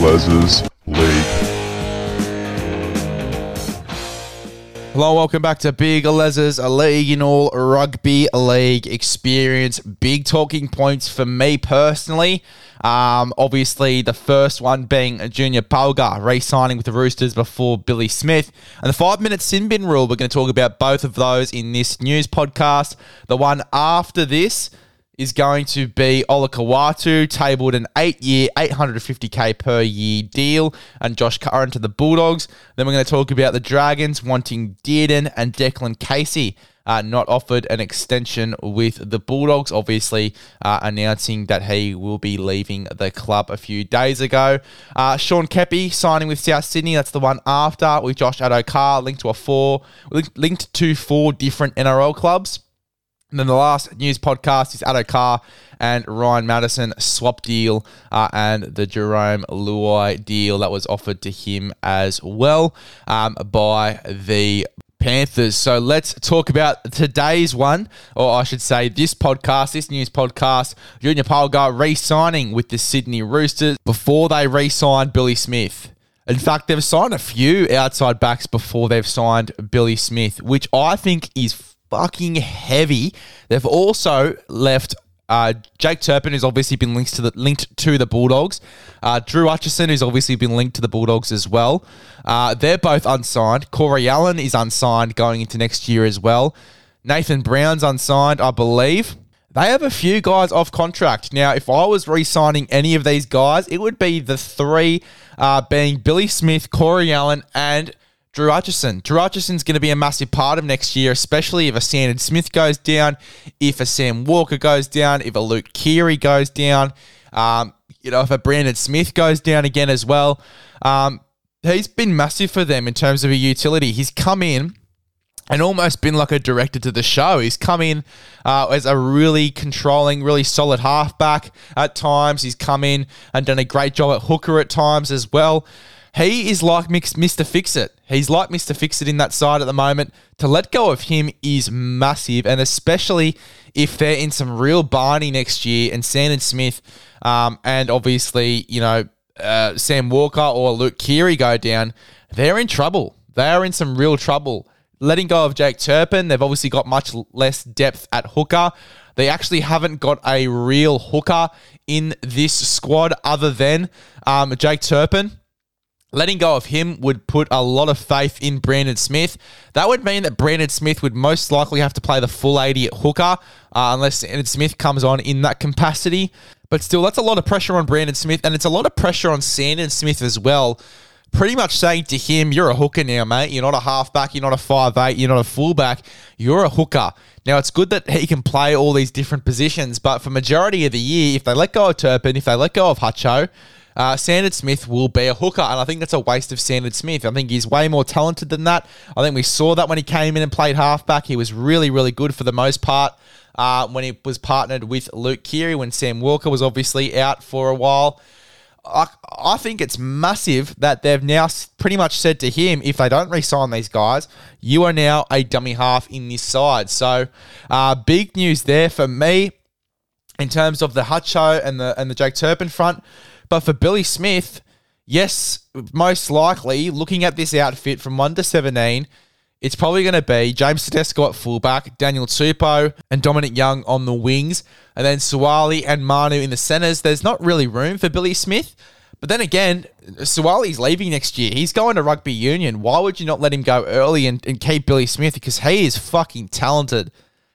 Les's League. Hello, welcome back to Big Les's a league in all rugby league experience. Big talking points for me personally. Um, obviously, the first one being Junior Pauga re-signing with the Roosters before Billy Smith, and the five-minute sin bin rule. We're going to talk about both of those in this news podcast. The one after this is going to be Olakau'atu, tabled an eight-year, 850k per year deal, and Josh Curran to the Bulldogs. Then we're going to talk about the Dragons wanting Dearden and Declan Casey. Uh, not offered an extension with the Bulldogs, obviously uh, announcing that he will be leaving the club a few days ago. Uh, Sean Keppie signing with South Sydney, that's the one after, with Josh Addo-Carr linked to a four, linked to four different NRL clubs. And then the last news podcast is Addo-Carr and Ryan Matterson swap deal uh, and the Jarome Luai deal that was offered to him as well um, by the Panthers. So let's talk about today's one, or I should say this podcast, this news podcast. Junior Pauga re-signing with the Sydney Roosters before they re-signed Billy Smith. In fact, they've signed a few outside backs before they've signed Billy Smith, which I think is fucking heavy. They've also left uh, Jake Turpin, who's obviously been linked to the linked to the Bulldogs. Uh, Drew Hutchison, who's obviously been linked to the Bulldogs as well. Uh, they're both unsigned. Corey Allen is unsigned going into next year as well. Nathan Brown's unsigned, I believe. They have a few guys off contract. Now, if I was re signing any of these guys, it would be the three uh, being Billy Smith, Corey Allen, and Drew Hutchison. Drew Hutchison's going to be a massive part of next year, especially if a Sandon Smith goes down, if a Sam Walker goes down, if a Luke Keary goes down, um, you know, if a Brandon Smith goes down again as well. Um, he's been massive for them in terms of a utility. He's come in and almost been like a director to the show. He's come in uh, as a really controlling, really solid halfback at times. He's come in and done a great job at hooker at times as well. He is like Mr. Fix It. He's like Mr. Fix It in that side at the moment. To let go of him is massive, and especially if they're in some real Barney next year and Sandon Smith, um, and obviously, you know, uh, Sam Walker or Luke Keary go down, they're in trouble. They are in some real trouble. Letting go of Jake Turpin, they've obviously got much less depth at hooker. They actually haven't got a real hooker in this squad other than um, Jake Turpin. Letting go of him would put a lot of faith in Brandon Smith. That would mean that Brandon Smith would most likely have to play the full 80 at hooker, uh, unless Brandon Smith comes on in that capacity. But still, that's a lot of pressure on Brandon Smith, and it's a lot of pressure on Sandon Smith as well. Pretty much saying to him, You're a hooker now, mate. You're not a halfback, you're not a five eight, you're not a fullback, you're a hooker. Now, it's good that he can play all these different positions, but for majority of the year, if they let go of Turpin, if they let go of Hutcho, uh, Smith will be a hooker, and I think that's a waste of Sandon Smith. I think he's way more talented than that. I think we saw that when he came in and played halfback. He was really, really good for the most part. Uh, when he was partnered with Luke Keary, when Sam Walker was obviously out for a while. I, I think it's massive that they've now pretty much said to him, if they don't re-sign these guys, you are now a dummy half in this side. So, uh, big news there for me in terms of the Hutcho and the and the Jake Turpin front. But for Billy Smith, yes, most likely, looking at this outfit from 1 to 17, it's probably going to be James Tedesco at fullback, Daniel Tupou and Dominic Young on the wings, and then Suaalii and Manu in the centres. There's not really room for Billy Smith. But then again, Suaalii's leaving next year. He's going to rugby union. Why would you not let him go early and, and keep Billy Smith? Because he is fucking talented.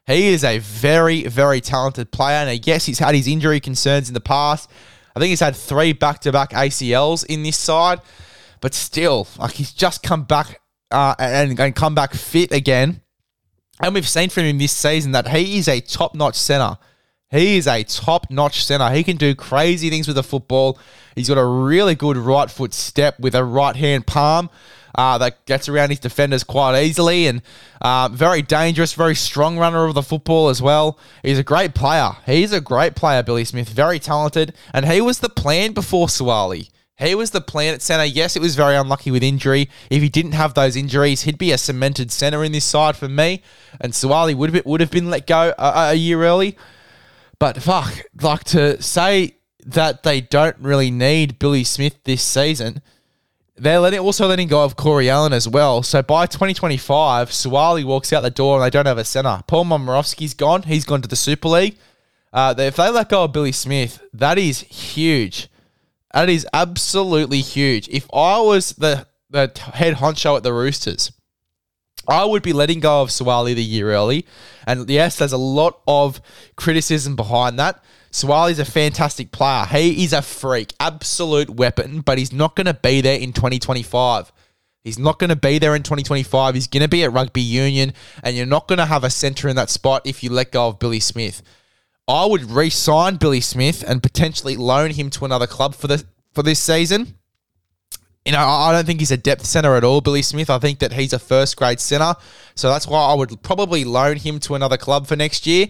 He is a very, very talented player. And yes, he's had his injury concerns in the past. I think he's had three back to back ACLs in this side, but still, like he's just come back uh, and, and come back fit again. And we've seen from him this season that he is a top notch center. He is a top notch center. He can do crazy things with the football. He's got a really good right foot step with a right hand palm uh, that gets around his defenders quite easily and uh, very dangerous, very strong runner of the football as well. He's a great player. He's a great player, Billy Smith, very talented, and he was the plan before Suaalii. He was the plan at centre. Yes, it was very unlucky with injury. If he didn't have those injuries, he'd be a cemented centre in this side for me. And have, would have been let go a, a year early. But fuck, like to say that they don't really need Billy Smith this season. They're letting, also letting go of Corey Allen as well. So by 2025, Suaalii walks out the door and they don't have a centre. Paul Momirovski's gone. He's gone to the Super League. Uh, if they let go of Billy Smith, that is huge. That is absolutely huge. If I was the, the head honcho at the Roosters, I would be letting go of Suaalii the year early. And yes, there's a lot of criticism behind that. Suaalii's a fantastic player. He is a freak, absolute weapon, but he's not going to be there in 2025. He's not going to be there in 2025. He's going to be at rugby union, and you're not going to have a centre in that spot if you let go of Billy Smith. I would re-sign Billy Smith and potentially loan him to another club for the for this season. You know, I don't think he's a depth center at all, Billy Smith. I think that he's a first grade center, so that's why I would probably loan him to another club for next year.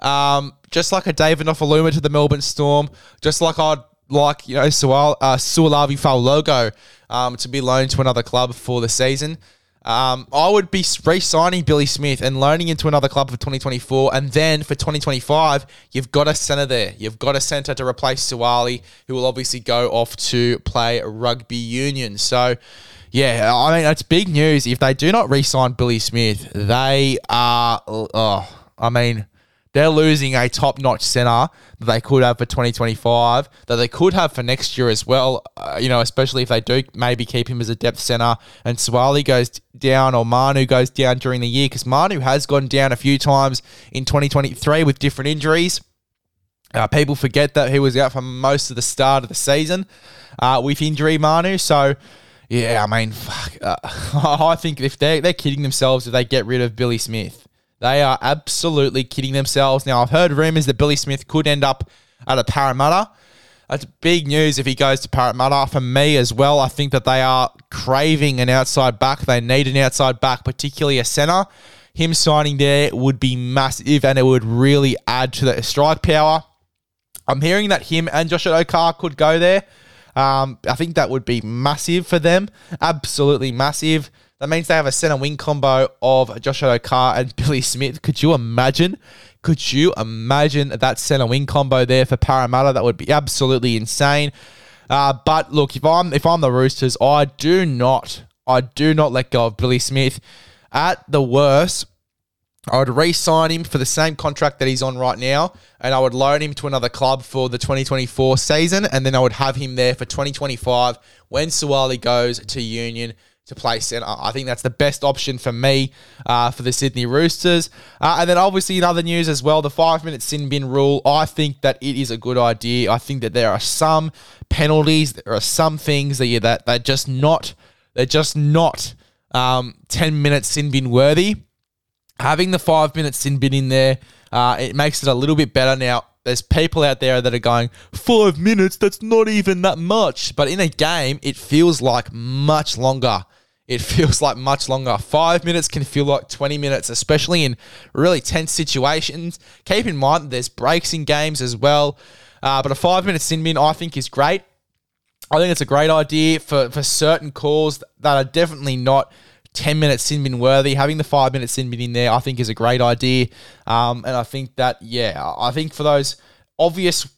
Um, just like a David Nofoaluma to the Melbourne Storm, just like I'd like you know Sual, uh, Sualauvi Fa'alogo um, to be loaned to another club for the season. Um, I would be re-signing Billy Smith and loaning into another club for 2024, and then for 2025, you've got a centre there. You've got a centre to replace Suaalii, who will obviously go off to play rugby union. So, yeah, I mean that's big news. If they do not re-sign Billy Smith, they are. Oh, I mean they're losing a top notch center that they could have for 2025, that they could have for next year as well. Uh, you know, especially if they do maybe keep him as a depth center and Suaalii goes down or Manu goes down during the year because Manu has gone down a few times in 2023 with different injuries. Uh, people forget that he was out for most of the start of the season uh, with injury, Manu. So, yeah, I mean, fuck, uh, I think if they're, they're kidding themselves if they get rid of Billy Smith. They are absolutely kidding themselves. Now, I've heard rumours that Billy Smith could end up at a Parramatta. That's big news if he goes to Parramatta. For me as well, I think that they are craving an outside back. They need an outside back, particularly a centre. Him signing there would be massive and it would really add to the strike power. I'm hearing that him and Josh Addo-Carr could go there. Um, I think that would be massive for them. Absolutely massive. That means they have a centre wing combo of Josh Addo-Carr and Billy Smith. Could you imagine? Could you imagine that centre wing combo there for Parramatta? That would be absolutely insane. Uh, but look, if I'm if I'm the Roosters, I do not I do not let go of Billy Smith. At the worst, I would re-sign him for the same contract that he's on right now, and I would loan him to another club for the 2024 season, and then I would have him there for 2025 when Suaalii goes to Union to play centre. I think that's the best option for me uh, for the Sydney Roosters. Uh, and then obviously in other news as well, the five minute sin bin rule. I think that it is a good idea. I think that there are some penalties, there are some things that you that they're just not they're just not um, ten minute sin bin worthy. Having the five minute sin bin in there, uh, it makes it a little bit better now there's people out there that are going, five minutes, that's not even that much. But in a game, it feels like much longer. It feels like much longer. Five minutes can feel like 20 minutes, especially in really tense situations. Keep in mind that there's breaks in games as well. Uh, but a five minute sin bin, I think, is great. I think it's a great idea for, for certain calls that are definitely not 10 minute sin bin worthy. Having the five minute sin bin in there, I think, is a great idea. Um, and I think that, yeah, I think for those obvious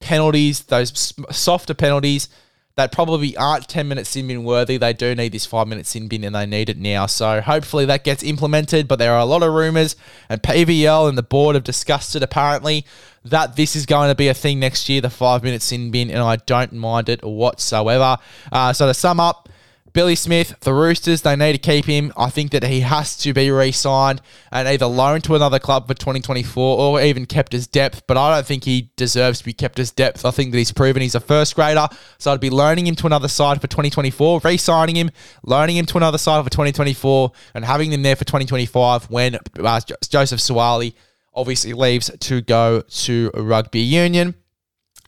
penalties, those softer penalties, that probably aren't 10 minute sin bin worthy. They do need this five minute sin bin and they need it now. So hopefully that gets implemented. But there are a lot of rumours, and PVL and the board have discussed it apparently that this is going to be a thing next year, the five minute sin bin, and I don't mind it whatsoever. Uh, so to sum up, Billy Smith, the Roosters, they need to keep him. I think that he has to be re signed and either loaned to another club for 2024 or even kept as depth. But I don't think he deserves to be kept as depth. I think that he's proven he's a first grader. So I'd be loaning him to another side for 2024, re signing him, loaning him to another side for 2024, and having him there for 2025 when uh, Joseph Suaalii obviously leaves to go to rugby union.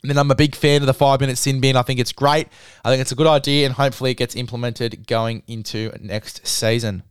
And then I'm a big fan of the five minute sin bin. I think it's great. I think it's a good idea, and hopefully it gets implemented going into next season.